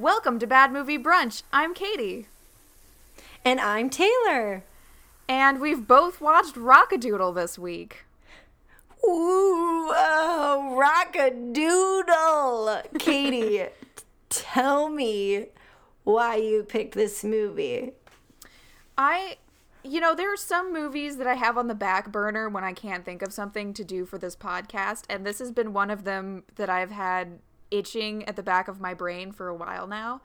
Welcome to Bad Movie Brunch. I'm Katie. And I'm Taylor. And we've both watched Rockadoodle this week. Ooh, oh, Rockadoodle. Katie, tell me why you picked this movie. I, you know, there are some movies that I have on the back burner when I can't think of something to do for this podcast, and this has been one of them that I've had itching at the back of my brain for a while now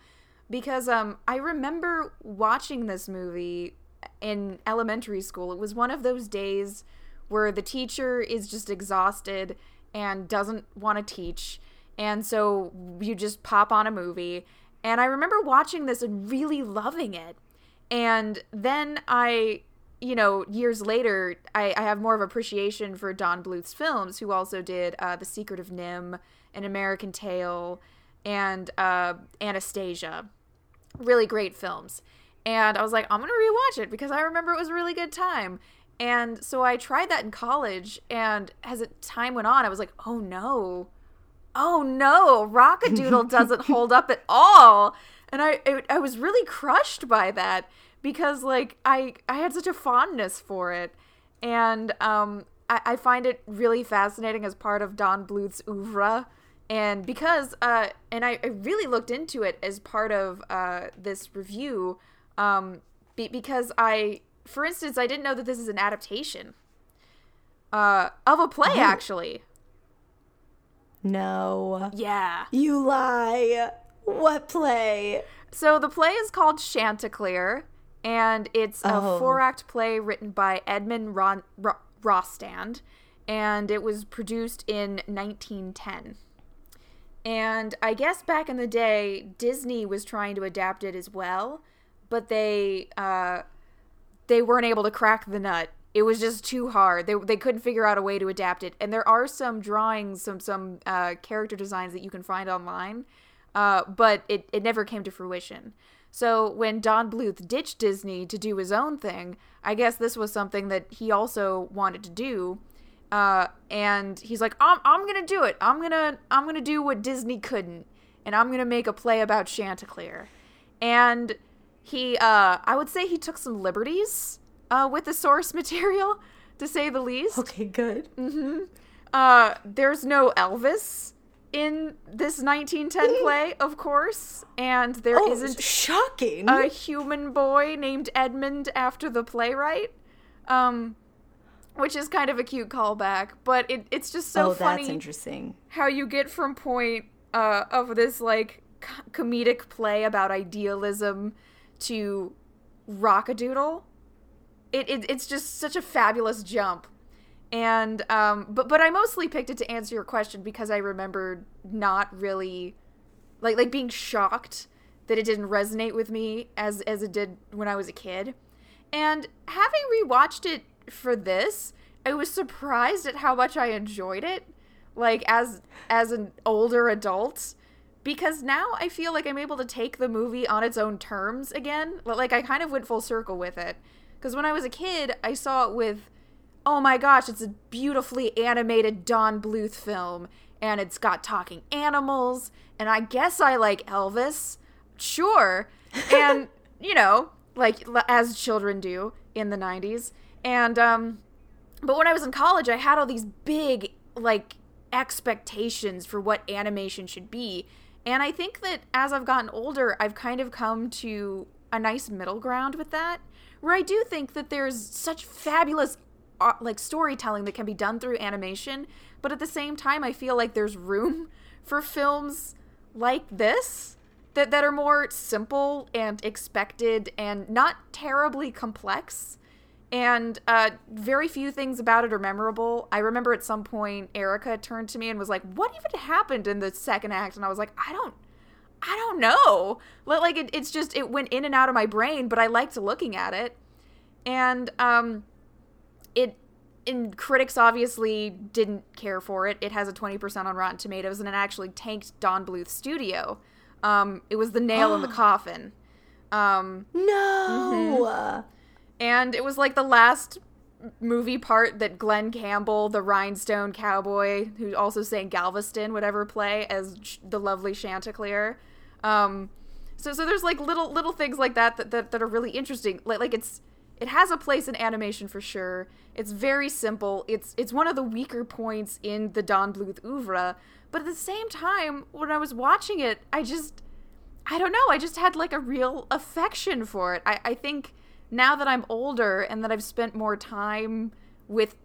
because um I remember watching this movie in elementary school. It was one of those days where the teacher is just exhausted and doesn't want to teach. And so you just pop on a movie. And I remember watching this and really loving it. And then I, you know, years later, I, I have more of appreciation for Don Bluth's films, who also did uh, The Secret of NIMH, An American Tail, and uh, Anastasia. Really great films. And I was like, I'm going to rewatch it because I remember it was a really good time. And so I tried that in college. And as it, time went on, I was like, oh no. Oh no. Rockadoodle doesn't hold up at all. And I, it, I was really crushed by that because like I, I had such a fondness for it. And um, I, I find it really fascinating as part of Don Bluth's oeuvre and because uh and I, I really looked into it as part of uh this review um be- because i for instance i didn't know that this is an adaptation uh of a play Oh. actually No. yeah You lie. What play? so the play is called chanticleer and it's a Oh. four act play written by edmund Ron- Ro- rostand and it was produced in 1910 And I guess back in the day, Disney was trying to adapt it as well, but they uh, they weren't able to crack the nut. It was just too hard. They, they couldn't figure out a way to adapt it. And there are some drawings, some some uh, character designs that you can find online, uh, but it, it never came to fruition. So when Don Bluth ditched Disney to do his own thing, I guess this was something that he also wanted to do uh, and he's like, I'm, I'm gonna do it. I'm gonna I'm gonna do what Disney couldn't, and I'm gonna make a play about Chanticleer. And he, uh, I would say he took some liberties uh, with the source material, to say the least. Okay, good. Mm-hmm. Uh, there's no Elvis in this 1910 play, of course, and there Oh, not shocking. a human boy named Edmund after the playwright. Um, which is kind of a cute callback, but it, it's just so oh, funny that's interesting. how you get from point uh, of this like c- comedic play about idealism to rockadoodle. It, it it's just such a fabulous jump, and um, but but I mostly picked it to answer your question because I remembered not really, like like being shocked that it didn't resonate with me as as it did when I was a kid, and having rewatched it for this, I was surprised at how much I enjoyed it like as as an older adult because now I feel like I'm able to take the movie on its own terms again. Like I kind of went full circle with it because when I was a kid, I saw it with oh my gosh, it's a beautifully animated Don Bluth film and it's got talking animals and I guess I like Elvis. Sure. And you know, like as children do in the 90s. And um but when I was in college, I had all these big like expectations for what animation should be. And I think that as I've gotten older, I've kind of come to a nice middle ground with that, where I do think that there's such fabulous uh, like storytelling that can be done through animation, but at the same time I feel like there's room for films like this that that are more simple and expected and not terribly complex and uh, very few things about it are memorable. I remember at some point Erica turned to me and was like, "What even happened in the second act?" And I was like, "I don't, I don't know." Like it, it's just it went in and out of my brain, but I liked looking at it, and um, it. And critics obviously didn't care for it. It has a 20% on Rotten Tomatoes, and it actually tanked Don Bluth's studio. Um, it was the nail in the coffin. Um, No. And it was like the last movie part that Glen Campbell, the rhinestone cowboy, who also sang Galveston, would ever play as the lovely Chanticleer. Um, So so there's like little little things like that that, that, that are really interesting. Like like it's it has a place in animation for sure. It's very simple. It's it's one of the weaker points in the Don Bluth oeuvre. But at the same time, when I was watching it, I just I don't know, I just had like a real affection for it. I, I think now that I'm older and that I've spent more time with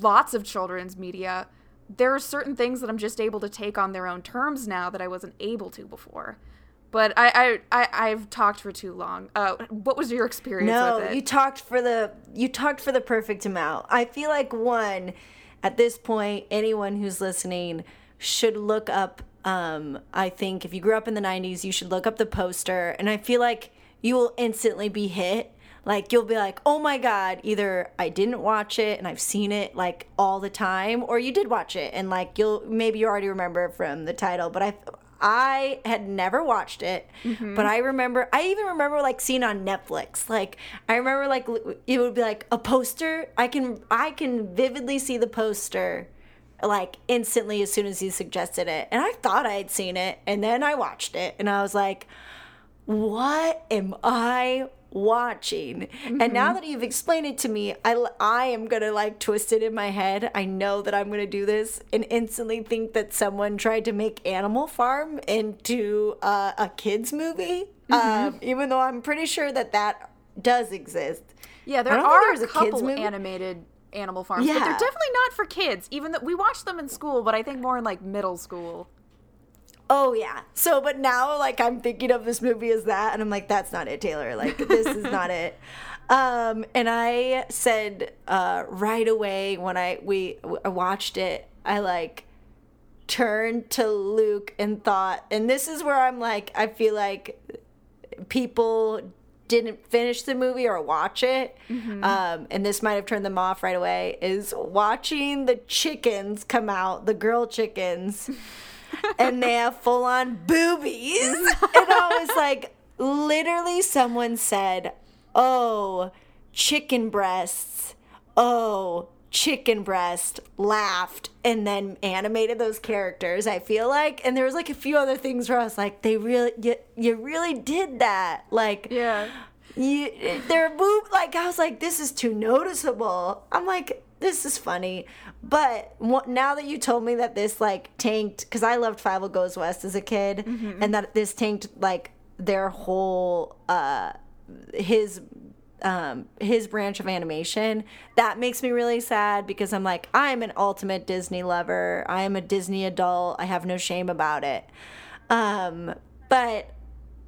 lots of children's media, there are certain things that I'm just able to take on their own terms now that I wasn't able to before. But I, I, I I've talked for too long. Uh, what was your experience No, with it? you talked for the you talked for the perfect amount. I feel like one at this point anyone who's listening should look up um I think if you grew up in the 90s, you should look up the poster and I feel like you will instantly be hit. Like you'll be like, "Oh my god, either I didn't watch it and I've seen it like all the time or you did watch it and like you'll maybe you already remember from the title, but I I had never watched it, mm-hmm. but I remember. I even remember like seeing on Netflix. Like I remember like it would be like a poster. I can I can vividly see the poster, like instantly as soon as you suggested it, and I thought I had seen it, and then I watched it, and I was like, "What am I watching. And now that you've explained it to me I, I am gonna like twist it in my head. I know that i'm gonna do this and instantly think that someone tried to make animal farm into uh, a kids movie um, even though i'm pretty sure that that does exist. Yeah, there are a a couple animated animal farms, but they're definitely not for kids. Even though we watched them in school, but I think more in like middle school. Oh yeah. So, but now like I'm thinking of this movie as that, and I'm like, that's not it, Taylor. Like this is not it. Um, and I said uh, right away when I we w- watched it, I like turned to Luke and thought, and this is where I'm like, I feel like people didn't finish the movie or watch it, um, and this might have turned them off right away, is watching the chickens come out, the girl chickens, and they have full on boobies. and I was like, literally, someone said, Oh, chicken breasts. Oh, chicken breast laughed and then animated those characters i feel like and there was like a few other things where i was like they really you, you really did that like Yeah. you they're moved like i was like this is too noticeable i'm like this is funny but now that you told me that this like tanked because i loved Fievel Goes West as a kid and that this tanked like their whole uh his um his branch of animation that makes me really sad because i'm like i'm an ultimate disney lover. I am a disney adult. I have no shame about it. Um but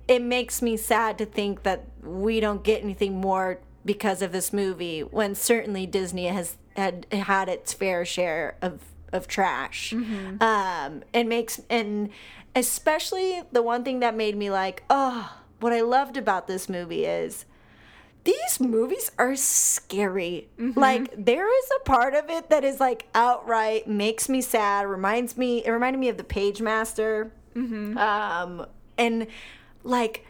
it makes me sad to think that we don't get anything more because of this movie when certainly Disney has had had its fair share of of trash. Um and makes and especially the one thing that made me like, oh, what I loved about this movie is these movies are scary. Like there is a part of it that is like outright makes me sad, reminds me it reminded me of the Pagemaster. Um and like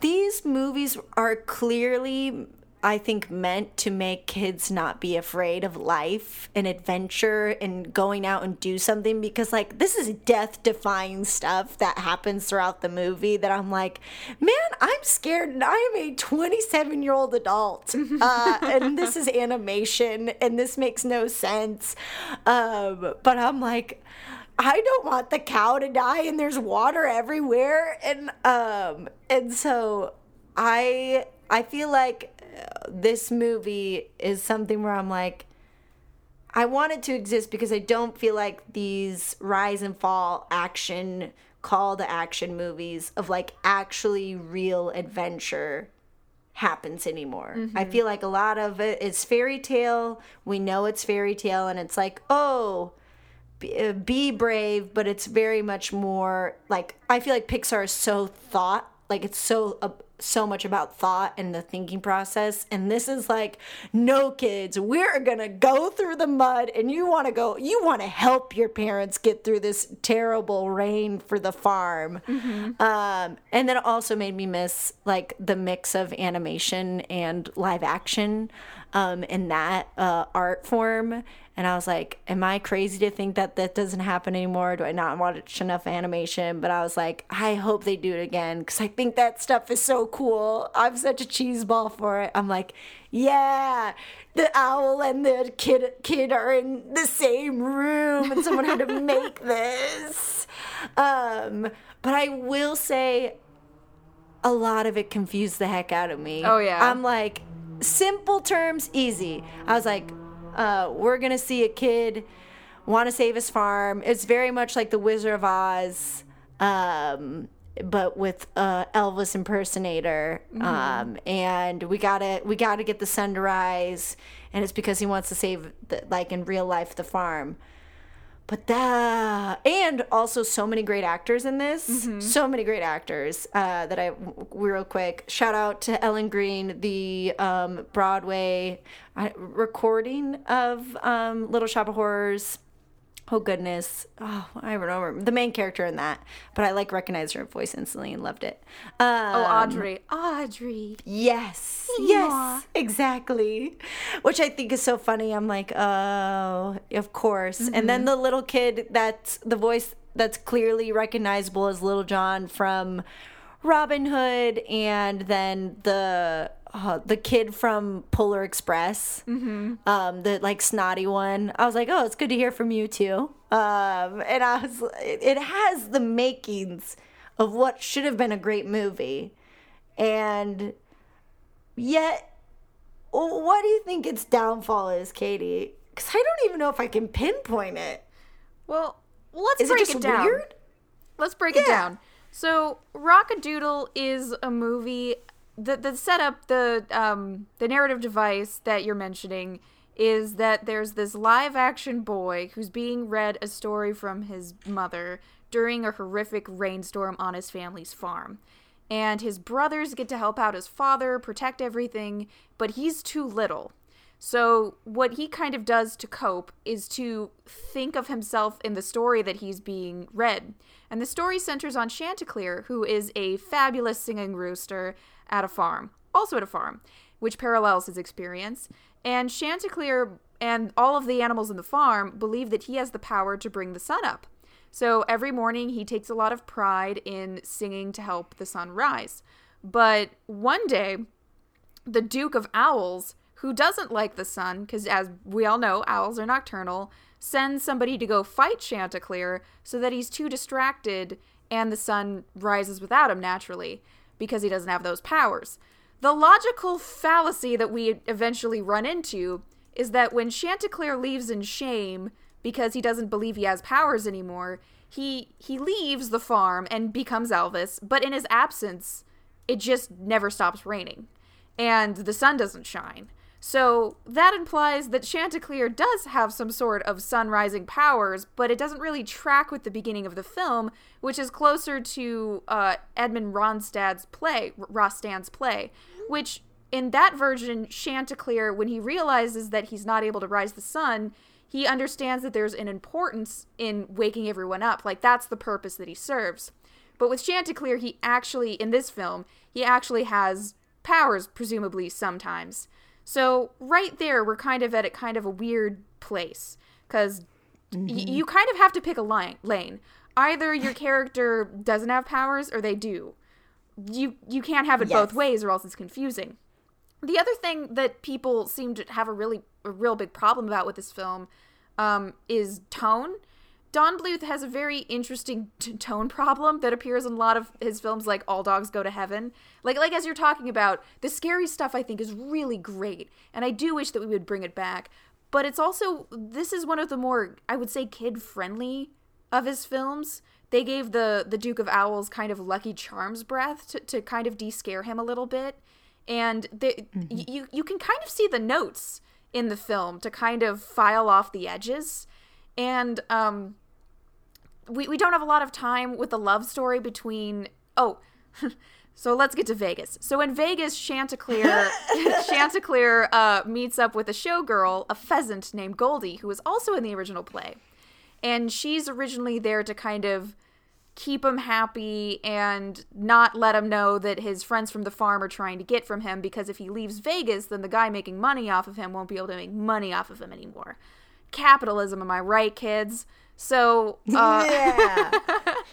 these movies are clearly I think meant to make kids not be afraid of life and adventure and going out and do something because like this is death defying stuff that happens throughout the movie that I'm like, man, I'm scared and I am a 27 year old adult. Uh, and this is animation and this makes no sense. Um, but I'm like, I don't want the cow to die and there's water everywhere and um and so I I feel like this movie is something where I'm like I want it to exist because I don't feel like these rise and fall action call to action movies of like actually real adventure happens anymore. I feel like a lot of it is fairy tale. We know it's fairy tale and it's like, "Oh, be, uh, be brave, but it's very much more like I feel like Pixar is so thought, like it's so uh, so much about thought and the thinking process, and this is like, no kids, we're gonna go through the mud, and you want to go, you want to help your parents get through this terrible rain for the farm, um, and then it also made me miss like the mix of animation and live action um, in that uh, art form And I was like, am I crazy to think that that doesn't happen anymore? Do I not watch enough animation? But I was like, I hope they do it again because I think that stuff is so cool. I'm such a cheese ball for it. I'm like, yeah, the owl and the kid kid are in the same room and someone had to make this. Um, but I will say a lot of it confused the heck out of me. Oh, yeah. I'm like, simple terms, easy. I was like, uh, we're gonna see a kid want to save his farm. It's very much like the Wizard of Oz, um, but with uh, Elvis impersonator. Um, and we gotta we gotta get the sun to rise, and it's because he wants to save, the, like in real life, the farm. But that and also so many great actors in this. So many great actors uh, that I real quick shout out to Ellen Greene, the um, Broadway recording of um, Little Shop of Horrors. Oh goodness! Oh, I don't remember the main character in that, but I like recognized her voice instantly and loved it. Um, Oh, Audrey. Audrey. Yes. Yes. Exactly. Which I think is so funny. I'm like, oh, of course. And Mm-hmm. then the little kid that's the voice that's clearly recognizable as Little John from Robin Hood, and then the uh, the kid from Polar Express, mm-hmm. um, the like snotty one. I was like, oh, it's good to hear from you too. Um, and I was, it, it has the makings of what should have been a great movie, and yet, what do you think its downfall is, Katie? Because I don't even know if I can pinpoint it. Well, let's Is it break just it down. weird? Let's break it down. So, Rockadoodle is a movie that the setup, the um, the narrative device that you're mentioning is that there's this live action boy who's being read a story from his mother during a horrific rainstorm on his family's farm. And his brothers get to help out his father, protect everything, but he's too little. So, what he kind of does to cope is to think of himself in the story that he's being read. And the story centers on Chanticleer, who is a fabulous singing rooster at a farm, also at a farm, which parallels his experience. And Chanticleer and all of the animals in the farm believe that he has the power to bring the sun up. So every morning he takes a lot of pride in singing to help the sun rise. But one day, the Duke of Owls, who doesn't like the sun, because as we all know, owls are nocturnal, sends somebody to go fight Chanticleer so that he's too distracted and the sun rises without him naturally because he doesn't have those powers. The logical fallacy that we eventually run into is that when Chanticleer leaves in shame because he doesn't believe he has powers anymore, he he leaves the farm and becomes Elvis, but in his absence, it just never stops raining and the sun doesn't shine. So that implies that Chanticleer does have some sort of sun rising powers, but it doesn't really track with the beginning of the film, which is closer to uh, Edmond Ronstadt's play, Rostand's play, which in that version, Chanticleer, when he realizes that he's not able to rise the sun, he understands that there's an importance in waking everyone up. Like that's the purpose that he serves. But with Chanticleer, he actually, in this film, he actually has powers, presumably sometimes. So right there, we're kind of at a kind of a weird place because you kind of have to pick a line, lane. Either your character doesn't have powers, or they do. You you can't have it both ways, or else it's confusing. The other thing that people seem to have a really a real big problem about with this film um, is tone. Don Bluth has a very interesting t- tone problem that appears in a lot of his films, like All Dogs Go to Heaven. Like, like as you're talking about, the scary stuff I think is really great, and I do wish that we would bring it back. But it's also this is one of the more I would say kid friendly of his films. They gave the the Duke of Owls kind of Lucky Charms breath to, to kind of de-scare him a little bit, and the, y- you you can kind of see the notes in the film to kind of file off the edges, and um we, we don't have a lot of time with the love story between oh so let's get to vegas. So in vegas chanticleer chanticleer uh, meets up with a showgirl a pheasant named goldie who was also in the original play. And she's originally there to kind of keep him happy and not let him know that his friends from the farm are trying to get from him because if he leaves vegas then the guy making money off of him won't be able to make money off of him anymore. Capitalism, am I right, kids? So, uh, yeah.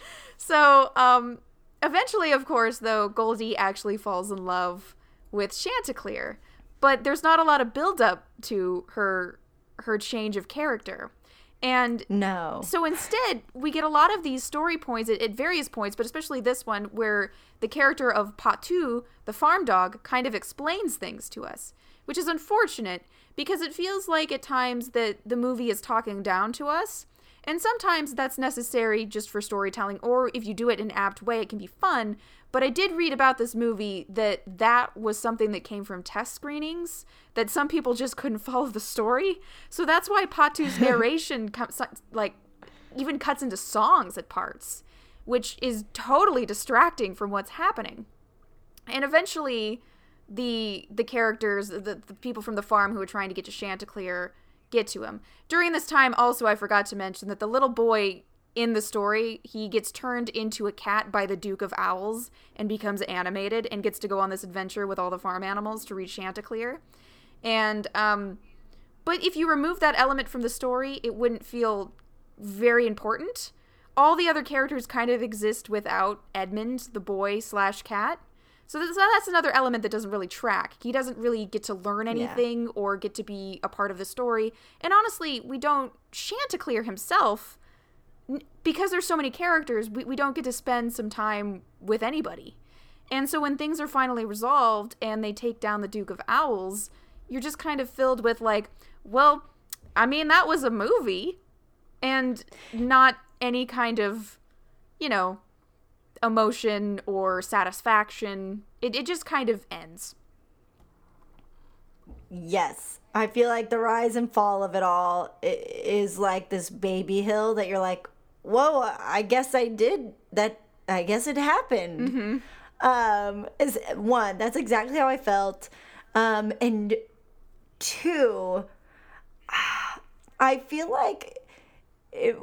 so um, eventually, of course, though, Goldie actually falls in love with Chanticleer, but there's not a lot of build-up to her her change of character. And No. so instead, we get a lot of these story points at, at various points, but especially this one where the character of Patou, the farm dog, kind of explains things to us, which is unfortunate because it feels like at times that the movie is talking down to us. And sometimes that's necessary just for storytelling, or if you do it in an apt way, it can be fun. But I did read about this movie that that was something that came from test screenings, that some people just couldn't follow the story. So that's why Patou's narration comes, like, even cuts into songs at parts, which is totally distracting from what's happening. And eventually, the the characters, the, the people from the farm who are trying to get to Chanticleer, get to him. During this time, also, I forgot to mention that the little boy in the story, he gets turned into a cat by the Duke of Owls and becomes animated and gets to go on this adventure with all the farm animals to reach Chanticleer. And, um, but if you remove that element from the story, it wouldn't feel very important. All the other characters kind of exist without Edmund, the boy slash cat. So that's, that's another element that doesn't really track. He doesn't really get to learn anything or get to be a part of the story. And honestly, we don't. Chanticleer himself, because there's so many characters, we, we don't get to spend some time with anybody. And so when things are finally resolved and they take down the Duke of Owls, you're just kind of filled with, like, well, I mean, that was a movie and not any kind of, you know, emotion or satisfaction. It, it just kind of ends. Yes. I feel like the rise and fall of it all is like this baby hill that you're like, whoa, I guess I did that. I guess it happened. Um, is one, that's exactly how I felt. Um, and two, I feel like it,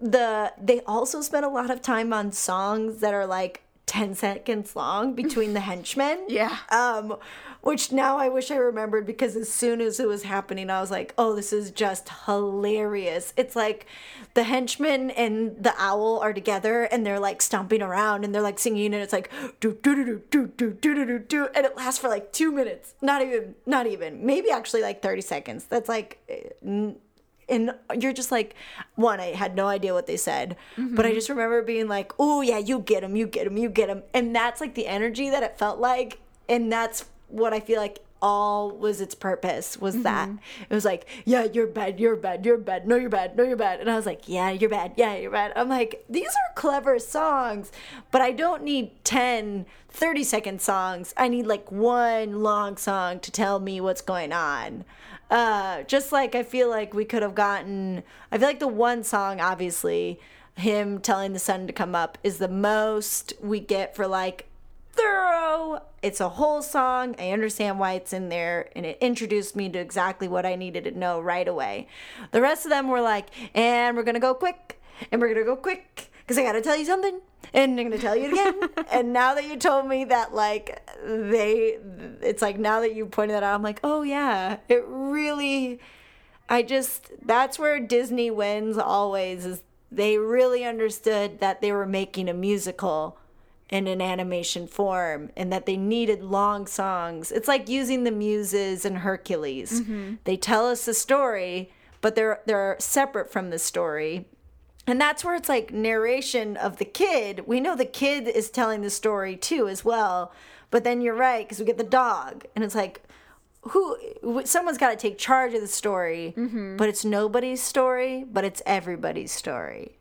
the they also spent a lot of time on songs that are like 10 seconds long between the henchmen. Yeah. Um, which now I wish I remembered because as soon as it was happening, I was like, oh, this is just hilarious. It's like the henchman and the owl are together and they're like stomping around and they're like singing and it's like do do do do do do do do do and it lasts for like two minutes. Not even, not even, maybe actually like 30 seconds. That's like n- and you're just like one i had no idea what they said but i mm-hmm. just remember being like oh yeah you get him you get him you get him and that's like the energy that it felt like and that's what i feel like all was its purpose was that. Mm-hmm. It was like yeah you're bad you're bad you're bad no you're bad no you're bad and i was like yeah you're bad yeah you're bad i'm like these are clever songs but i don't need 10 30 second songs i need like one long song to tell me what's going on uh just like i feel like we could have gotten i feel like the one song obviously him telling the sun to come up is the most we get for like thorough. It's a whole song. I understand why it's in there and it introduced me to exactly what i needed to know right away. The rest of them were like and we're gonna go quick and we're gonna go quick because i gotta tell you something and i'm gonna tell you it again and now that you told me that like they it's like now that you pointed that out i'm like oh yeah it really i just that's where disney wins always is they really understood that they were making a musical in an animation form and that they needed long songs. It's like using the muses in Hercules. Mm-hmm. They tell us the story, but they're they're separate from the story. And that's where it's like narration of the kid. We know the kid is telling the story too as well. But then you're right because we get the dog and it's like who someone's got to take charge of the story, mm-hmm. but it's nobody's story, but it's everybody's story.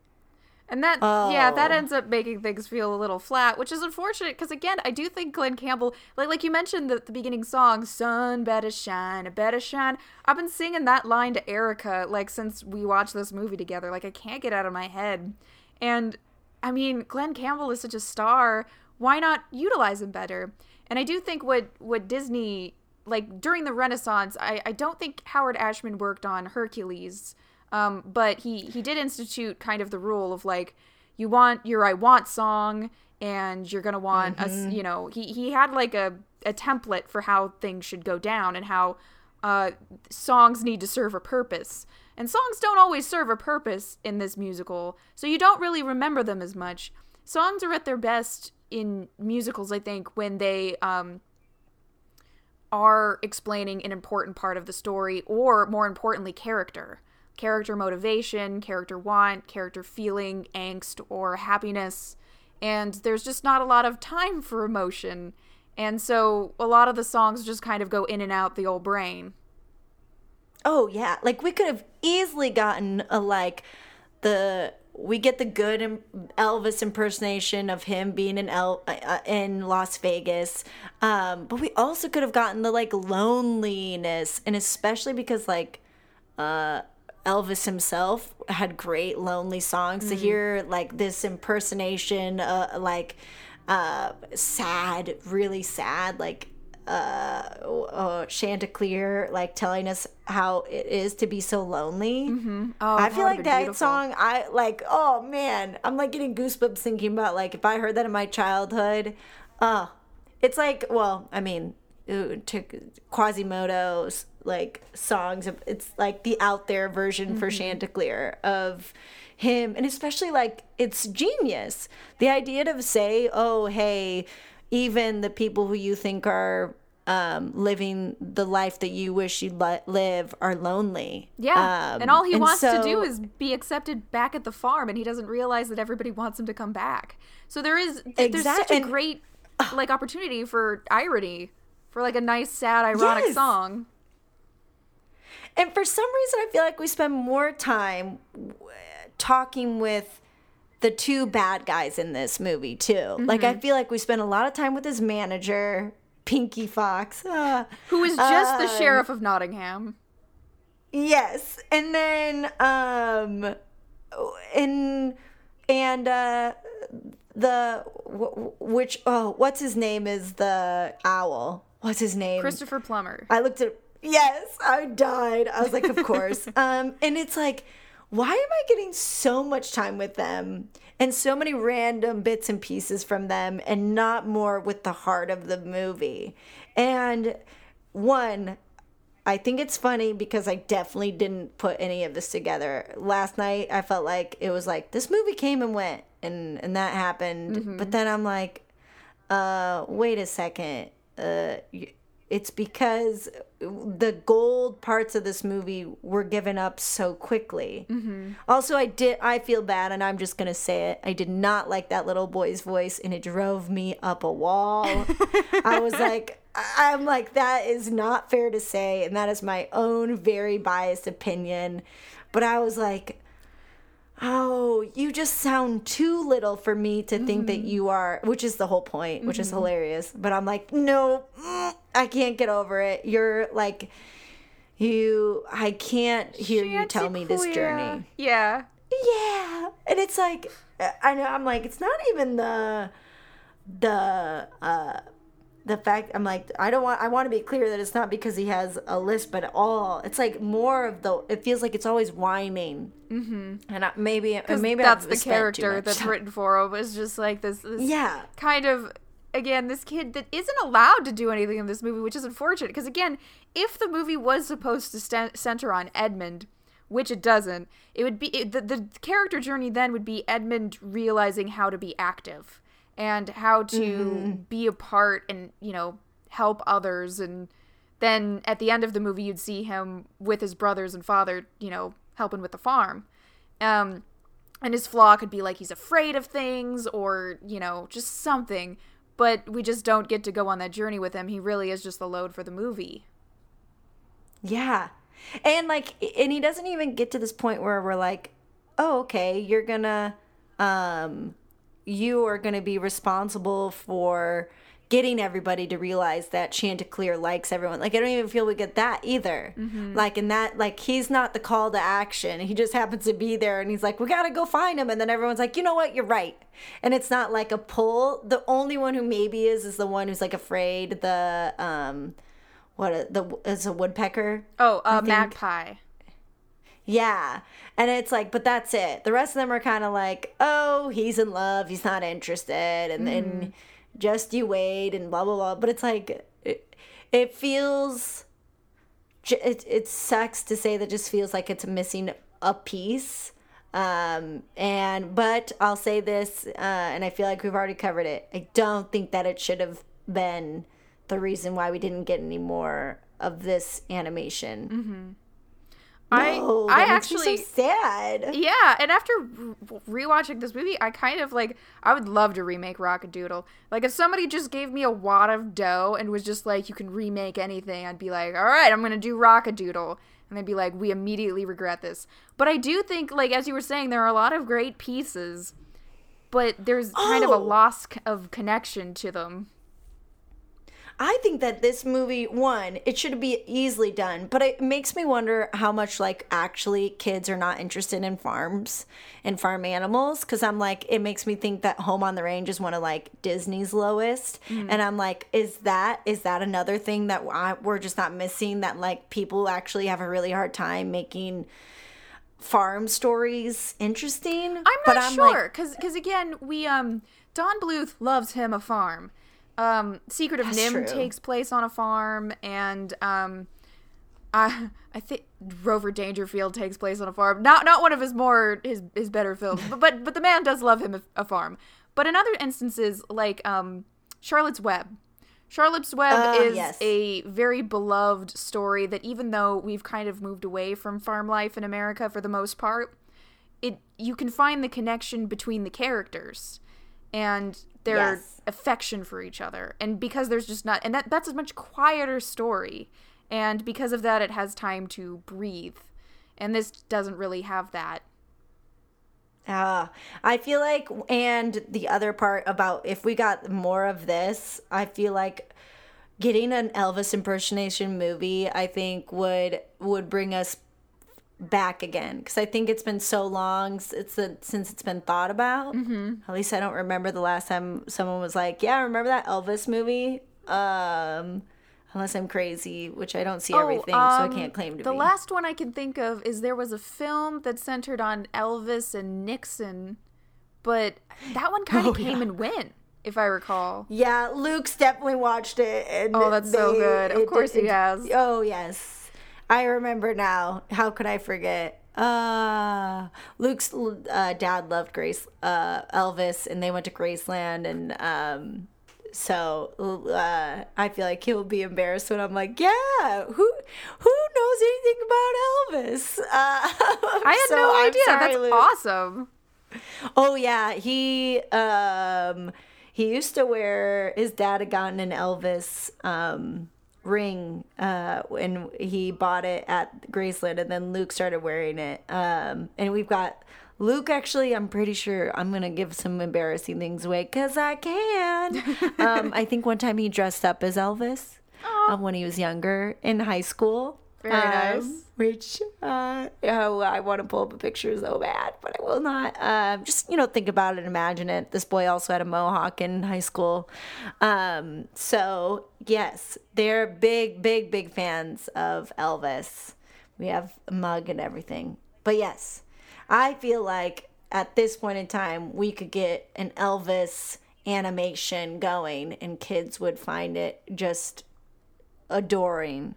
And that, yeah, that Oh. ends up making things feel a little flat, which is unfortunate because again, I do think Glen Campbell, like like you mentioned the, the beginning song, "Sun better shine, better shine." I've been singing that line to Erica like since we watched this movie together. Like I can't get out of my head. And I mean, Glen Campbell is such a star. Why not utilize him better? And I do think what what Disney like during the Renaissance, I, I don't think Howard Ashman worked on Hercules. Um, but he he did institute kind of the rule of like you want your I want song and you're gonna want us you know he he had like a a template for how things should go down and how uh, songs need to serve a purpose. And songs don't always serve a purpose in this musical, so you don't really remember them as much. Songs are at their best in musicals, I think, when they um, are explaining an important part of the story, or more importantly, character. Character motivation, character want, character feeling, angst, or happiness. And there's just not a lot of time for emotion. And so a lot of the songs just kind of go in and out the old brain. Oh yeah, like we could have easily gotten a like the we get the good Elvis impersonation of him being in El- uh, uh, in Las Vegas, um, but we also could have gotten the like loneliness, and especially because like uh, Elvis himself had great lonely songs. Mm-hmm. To hear like this impersonation, uh, like uh, sad, really sad, like uh, uh, Chanticleer like telling us how it is to be so lonely. Mm-hmm. Oh, I feel like that beautiful. song. I like. Oh man, I'm like getting goosebumps thinking about like if I heard that in my childhood. Uh, it's like well, I mean, to Quasimodo's like songs. It's like the out there version mm-hmm. for Chanticleer of him, and especially like it's genius. The idea to say, oh hey even the people who you think are um, living the life that you wish you'd li- live are lonely. Yeah. Um, and all he and wants so, to do is be accepted back at the farm, and he doesn't realize that everybody wants him to come back. So there is, exactly, there's such a great, like, opportunity for irony, for like a nice, sad, ironic yes. song. And for some reason, I feel like we spend more time talking with the two bad guys in this movie too. Mm-hmm. Like I feel like we spent a lot of time with his manager, Pinky Fox, uh, who is just um, the sheriff of Nottingham. Yes, and then um, and and uh, the which oh what's his name is the owl. What's his name? Christopher Plummer. I looked at yes, I died. I was like, of course. um, and it's like why am I getting so much time with them and so many random bits and pieces from them and not more with the heart of the movie? And one, I think it's funny because I definitely didn't put any of this together. Last night I felt like it was like this movie came and went and and that happened. Mm-hmm. But then I'm like uh wait a second. Uh it's because the gold parts of this movie were given up so quickly. Mm-hmm. Also, I did. I feel bad, and I'm just gonna say it. I did not like that little boy's voice, and it drove me up a wall. I was like, I'm like, that is not fair to say, and that is my own very biased opinion. But I was like, oh, you just sound too little for me to think mm. that you are, which is the whole point, which mm-hmm. is hilarious. But I'm like, no, mm, I can't get over it. You're like, you, I can't hear you tell me this journey. Yeah. Yeah. And it's like, I know, I'm like, it's not even the, the, uh, the fact I'm like I don't want I want to be clear that it's not because he has a lisp at all. It's like more of the it feels like it's always whining. Mm-hmm. And I, maybe maybe that's the character that's written for him. Is just like this, this yeah kind of again this kid that isn't allowed to do anything in this movie, which is unfortunate because again, if the movie was supposed to st- center on Edmund. Which it doesn't. It would be it, the the character journey then would be Edmund realizing how to be active and how to mm-hmm. be a part and you know help others. And then at the end of the movie you'd see him with his brothers and father you know helping with the farm. Um and his flaw could be like he's afraid of things or you know just something. But we just don't get to go on that journey with him. He really is just the load for the movie. Yeah. And like and he doesn't even get to this point where we're like oh okay you're gonna um you are going to be responsible for getting everybody to realize that Chanticleer likes everyone. Like I don't even feel we get that either. Mm-hmm. Like in that like he's not the call to action. He just happens to be there and he's like, "We got to go find him." And then everyone's like, "You know what? You're right." And it's not like a pull. The only one who maybe is is the one who's like afraid the um what the is a woodpecker? Oh, uh, magpie. Yeah. And it's like, but that's it. The rest of them are kind of like, oh, he's in love. He's not interested. And then mm. just you wait and blah, blah, blah. But it's like, it, it feels it, it sucks to say that just feels like it's missing a piece um and but i'll say this uh and i feel like we've already covered it i don't think that it should have been the reason why we didn't get any more of this animation I No, I actually so sad Yeah, and after re- rewatching this movie, I kind of like I would love to remake Rockadoodle. Like if somebody just gave me a wad of dough and was just like you can remake anything, I'd be like, "All right, I'm going to do Rockadoodle." And they'd be like, "We immediately regret this." But I do think like as you were saying there are a lot of great pieces, but there's kind of a Oh. loss of connection to them. I think that this movie, one, it should be easily done, but it makes me wonder how much, like, actually kids are not interested in farms and farm animals. Cause I'm like, it makes me think that Home on the Range is one of, like, Disney's lowest. And I'm like, is that, is that another thing that I, we're just not missing? That, like, people actually have a really hard time making farm stories interesting? I'm But not like, sure because because again we um Don Bluth loves him a farm. Um, Secret of That's NIMH true. takes place on a farm, and um, I I think Rover Dangerfield takes place on a farm. Not not one of his more his his better films, but but, but the man does love him a, a farm. But in other instances, like um, Charlotte's Web. Charlotte's Web Ah, is yes. a very beloved story that even though we've kind of moved away from farm life in America for the most part, it you can find the connection between the characters and their Yes. affection for each other. And because there's just not and that that's a much quieter story. And because of that it has time to breathe. And this doesn't really have that. Ah, I feel like, and the other part about if we got more of this, I feel like getting an Elvis impersonation movie, I think would would bring us back again because I think it's been so long it's a, since it's been thought about. Mm-hmm. At least I don't remember the last time someone was like, "Yeah, remember that Elvis movie?" Um, unless I'm crazy, which I don't see everything, so I um, can't claim to the be. The last one i can think of is there was a film that centered on elvis and nixon but that one kind of Oh, came yeah. and went if i recall Yeah, Luke's definitely watched it. And Oh, that's so good. Of course he has. Oh yes, I remember now. How could I forget? Uh, Luke's uh, dad loved Grace, uh, Elvis, and they went to Graceland, and um, so uh, I feel like he'll be embarrassed when I'm like, yeah, who who knows anything about Elvis? Uh, i had so no idea sorry, that's Luke. awesome Oh yeah, he um he used to wear his dad had gotten an Elvis um ring uh when he bought it at Graceland and then Luke started wearing it. Um and we've got Luke actually I'm pretty sure I'm going to give some embarrassing things away cuz I can. um I think one time he dressed up as Elvis um, when he was younger in high school. Very nice. Um, which uh, oh, I want to pull up a picture so bad, but I will not. Um, just you know, think about it, imagine it. This boy also had a mohawk in high school. Um, so yes, they're big, big, big fans of Elvis. We have a mug and everything. But yes, I feel like at this point in time, we could get an Elvis animation going, and kids would find it just adoring.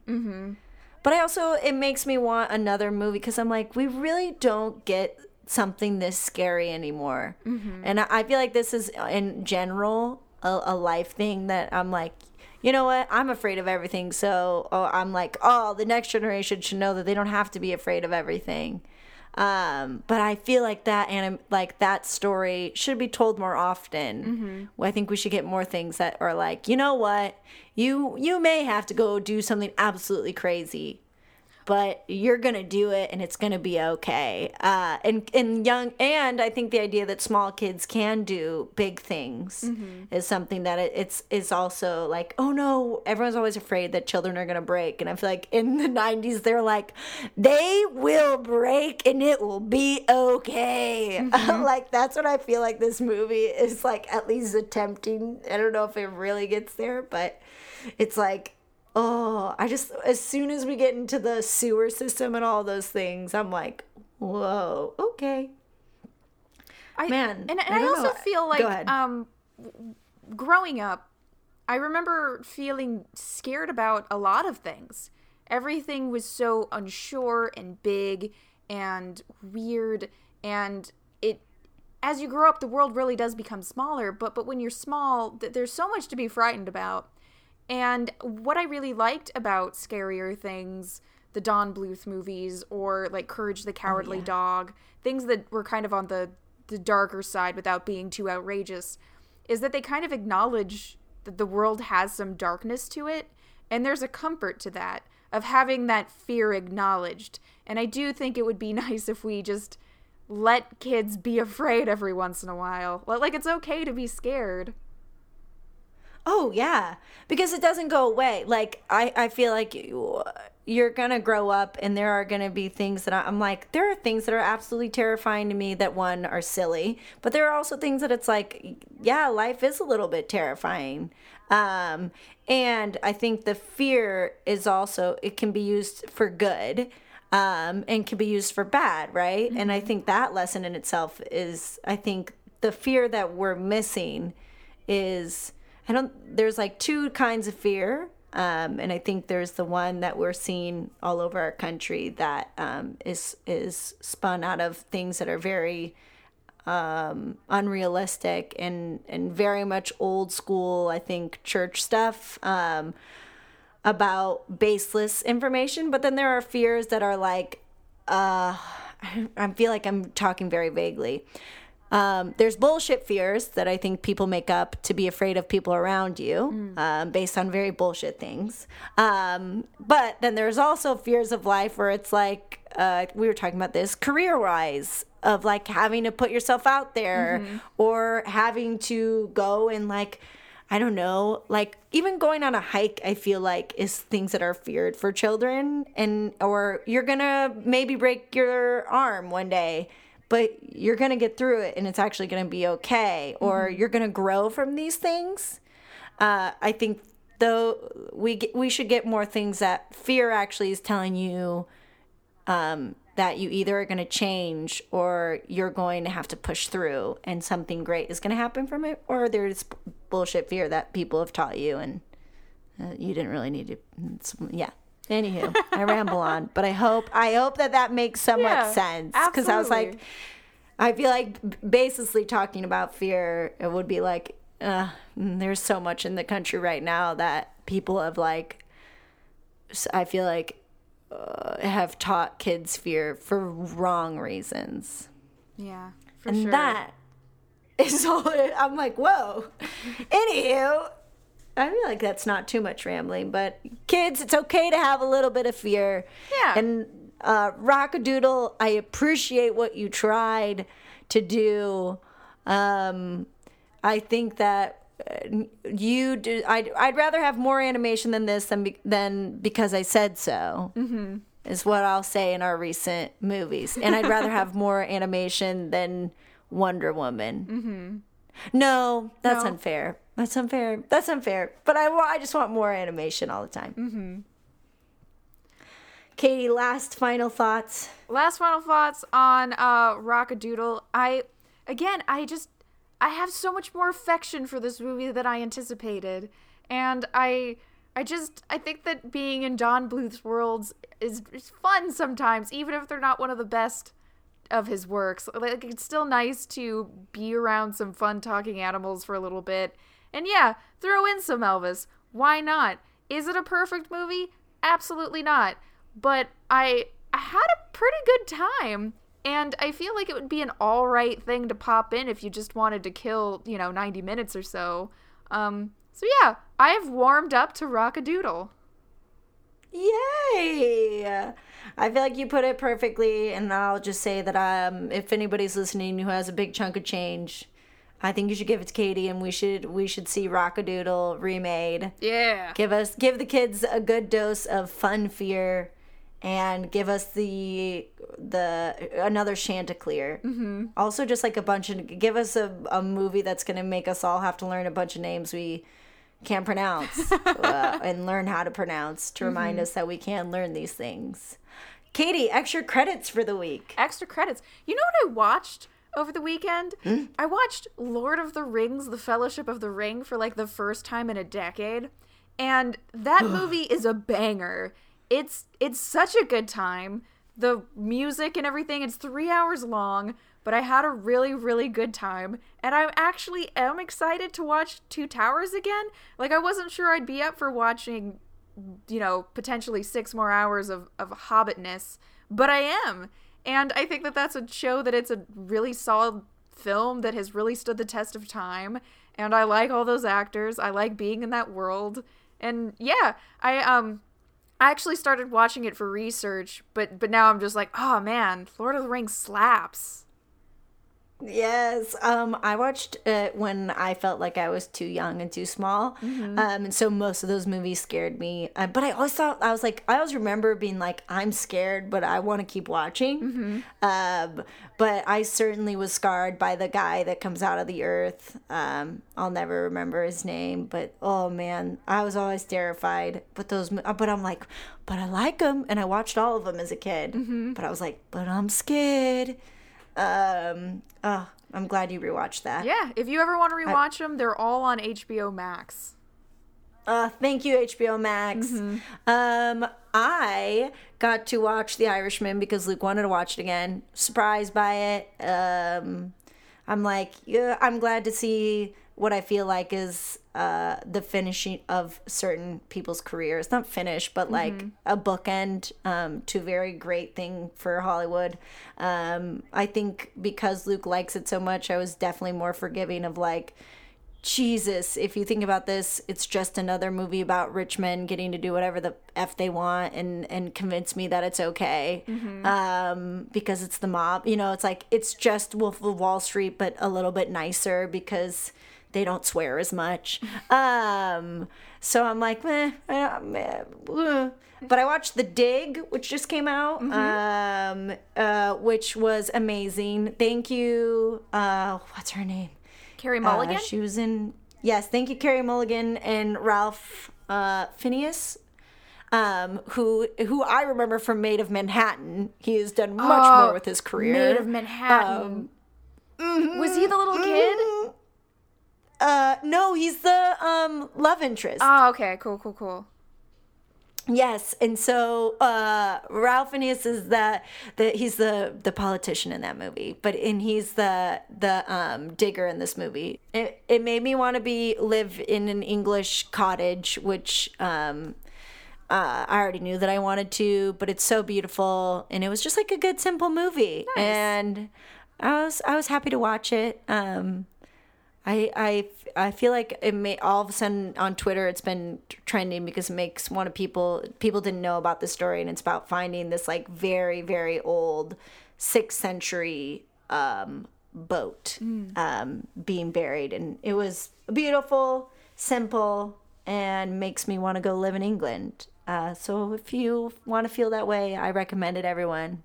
But I also it makes me want another movie because I'm like, we really don't get something this scary anymore. Mm-hmm. And I, I feel like this is uh, in general a, a life thing that I'm like, you know what? I'm afraid of everything. So oh, I'm like, oh, the next generation should know that they don't have to be afraid of everything. Um, but I feel like that anim- like that story should be told more often. I think we should get more things that are like, you know what, you you may have to go do something absolutely crazy, but you're gonna do it and it's gonna be okay. Uh, and and young and I think the idea that small kids can do big things is something that it, it's is also like oh no everyone's always afraid that children are gonna break. And I feel like in the 90s they're like they will break and it will be okay. Like that's what I feel like this movie is like at least attempting. I don't know if it really gets there but it's like Oh, I just as soon as we get into the sewer system and all those things, I'm like, whoa, okay. I, Man, and, and I I, also know. feel like um growing up i remember feeling scared about a lot of things everything was so unsure and big and weird and it as you grow up the world really does become smaller but but when you're small th- there's so much to be frightened about and what i really liked about scarier things the don bluth movies or like courage the oh, cowardly yeah. dog things that were kind of on the the darker side without being too outrageous is that they kind of acknowledge that the world has some darkness to it and there's a comfort to that of having that fear acknowledged. And i do think it would be nice if we just let kids be afraid every once in a while. Like it's okay to be scared Oh yeah, because it doesn't go away. Like I, I feel like you, you're gonna grow up, and there are gonna be things that I, I'm like. There are things that are absolutely terrifying to me that one are silly, but there are also things that it's like, yeah, life is a little bit terrifying. Um, and I think the fear is also it can be used for good. Um, and can be used for bad, right? And I think that lesson in itself is, I think the fear that we're missing is I don't. There's like two kinds of fear, um, and I think there's the one that we're seeing all over our country that um, is is spun out of things that are very um, unrealistic and and very much old school. I think church stuff um, about baseless information. But then there are fears that are like, uh, I feel like I'm talking very vaguely. Um, there's bullshit fears that I think people make up to be afraid of people around you, um, based on very bullshit things. Um, but then there's also fears of life where it's like uh, we were talking about this career wise of like having to put yourself out there or having to go and like I don't know, like even going on a hike, I feel like is things that are feared for children, and or you're gonna maybe break your arm one day, but you're gonna get through it, and it's actually gonna be okay, or you're gonna grow from these things. Uh, I think though we get, we should get more things that fear actually is telling you um, that you either are going to change or you're going to have to push through and something great is going to happen from it or there's bullshit fear that people have taught you and uh, you didn't really need to yeah anywho i ramble on but i hope i hope that that makes somewhat Yeah, sense because i was like i feel like basically talking about fear it would be like uh, there's so much in the country right now that people have like I feel like uh, have taught kids fear for wrong reasons. yeah for And sure that is all I'm like, whoa. Anywho, I feel like that's not too much rambling, but kids, it's okay to have a little bit of fear. Yeah. And uh, Rockadoodle, I appreciate what you tried to do. Um, I think that uh, you do. I'd, I'd rather have more animation than this than be, than because I said so. Mm-hmm. Is what I'll say in our recent movies, and I'd rather have more animation than Wonder Woman. Mm-hmm. No, that's No. unfair. That's unfair. That's unfair. But I, I just want more animation all the time. Mm-hmm. Katie, last final thoughts. last final thoughts on uh rockadoodle i again i just i have so much more affection for this movie than i anticipated and i i just i think that being in don bluth's worlds is, is fun sometimes even if they're not one of the best of his works like it's still nice to be around some fun talking animals for a little bit and yeah throw in some elvis. Why not? Is it a perfect movie? Absolutely not. But i i had a pretty good time and i feel like it would be an all right thing to pop in if you just wanted to kill you know 90 minutes or so. Um so yeah i have warmed up to rockadoodle. Yay! I feel like you put it perfectly, and I'll just say that um, if anybody's listening who has a big chunk of change, I think you should give it to Katie, and we should we should see Rockadoodle remade. yeah Give us give the kids a good dose of fun fear, and give us the the another Chanticleer. Mm-hmm. Also, just like a bunch of give us a, a movie that's gonna make us all have to learn a bunch of names we can't pronounce uh, and learn how to pronounce to remind us that we can learn these things. Katie, extra credits for the week. extra credits. You know what I watched over the weekend? I watched Lord of the Rings: The Fellowship of the Ring for like the first time in a decade. And that movie is a banger. it's it's such a good time. The music and everything, it's three hours long, but I had a really, really good time. And I actually am excited to watch Two Towers again. Like I wasn't sure I'd be up for watching, you know, potentially six more hours of, of hobbitness, but I am. And I think that that's a show that it's a really solid film that has really stood the test of time. And I like all those actors. I like being in that world. And yeah, I um I actually started watching it for research, but but now I'm just like, oh man, Lord of the Rings slaps. Yes, um, I watched it when I felt like I was too young and too small, Mm-hmm. um, and so most of those movies scared me. Uh, but I always thought I was like, I always remember being like, I'm scared, but I want to keep watching. Mm-hmm. Um, but I certainly was scarred by the guy that comes out of the earth. Um, I'll never remember his name, but oh man, I was always terrified. But those, but I'm like, but I like them, and I watched all of them as a kid. Mm-hmm. But I was like, but I'm scared. Um, oh, I'm glad you rewatched that. Yeah, if you ever want to rewatch them, they're all on HBO Max. Uh, thank you, HBO Max. Um, I got to watch The Irishman because Luke wanted to watch it again. Surprised by it. Um, I'm like, yeah, I'm glad to see what I feel like is uh, the finishing of certain people's careers. Not finish, but like a bookend um, to a very great thing for Hollywood. Um, I think because Luke likes it so much, I was definitely more forgiving of like, Jesus, if you think about this, it's just another movie about rich men getting to do whatever the f they want and and convince me that it's okay, um, because it's the mob. You know, it's like it's just Wolf of Wall Street, but a little bit nicer because they don't swear as much. Um, so I'm like, meh, I meh, uh. but I watched The Dig, which just came out, um, uh, which was amazing. Thank you. Uh, what's her name? Carrie Uh, Mulligan? she was in. Yes, thank you, Carrie Mulligan and Ralph uh, Fiennes, um, who who I remember from Made of Manhattan. He has done much Oh, more with his career. Made of Manhattan. mm Was he the little kid? Uh, no, he's the um love interest. Oh, okay. Cool, cool, cool. Yes, and so uh, Ralph Fiennes is the, the he's the the politician in that movie, but and he's the the um, digger in this movie. It it made me want to be live in an English cottage, which um, uh, I already knew that I wanted to, but it's so beautiful, and it was just like a good simple movie, Nice. and I was I was happy to watch it. Um, I, I, I feel like it may all of a sudden on Twitter it's been trending because it makes one of people people didn't know about the story and it's about finding this like very very old sixth century um, boat um, being buried and it was beautiful simple and makes me want to go live in England. Uh, so if you want to feel that way, I recommend it everyone.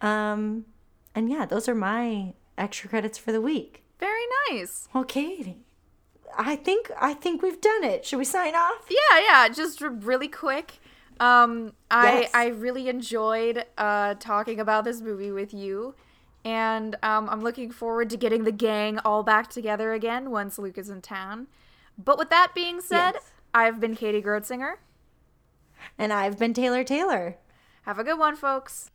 Um, and yeah, those are my extra credits for the week. Very nice. Well, Katie, I think I think we've done it. Should we sign off? Yeah, yeah. Just r- really quick. Um, I Yes. I really enjoyed uh talking about this movie with you, and um, I'm looking forward to getting the gang all back together again once Luke is in town. But with that being said, Yes. I've been Katie Gertzinger. And I've been Taylor Taylor. Have a good one, folks.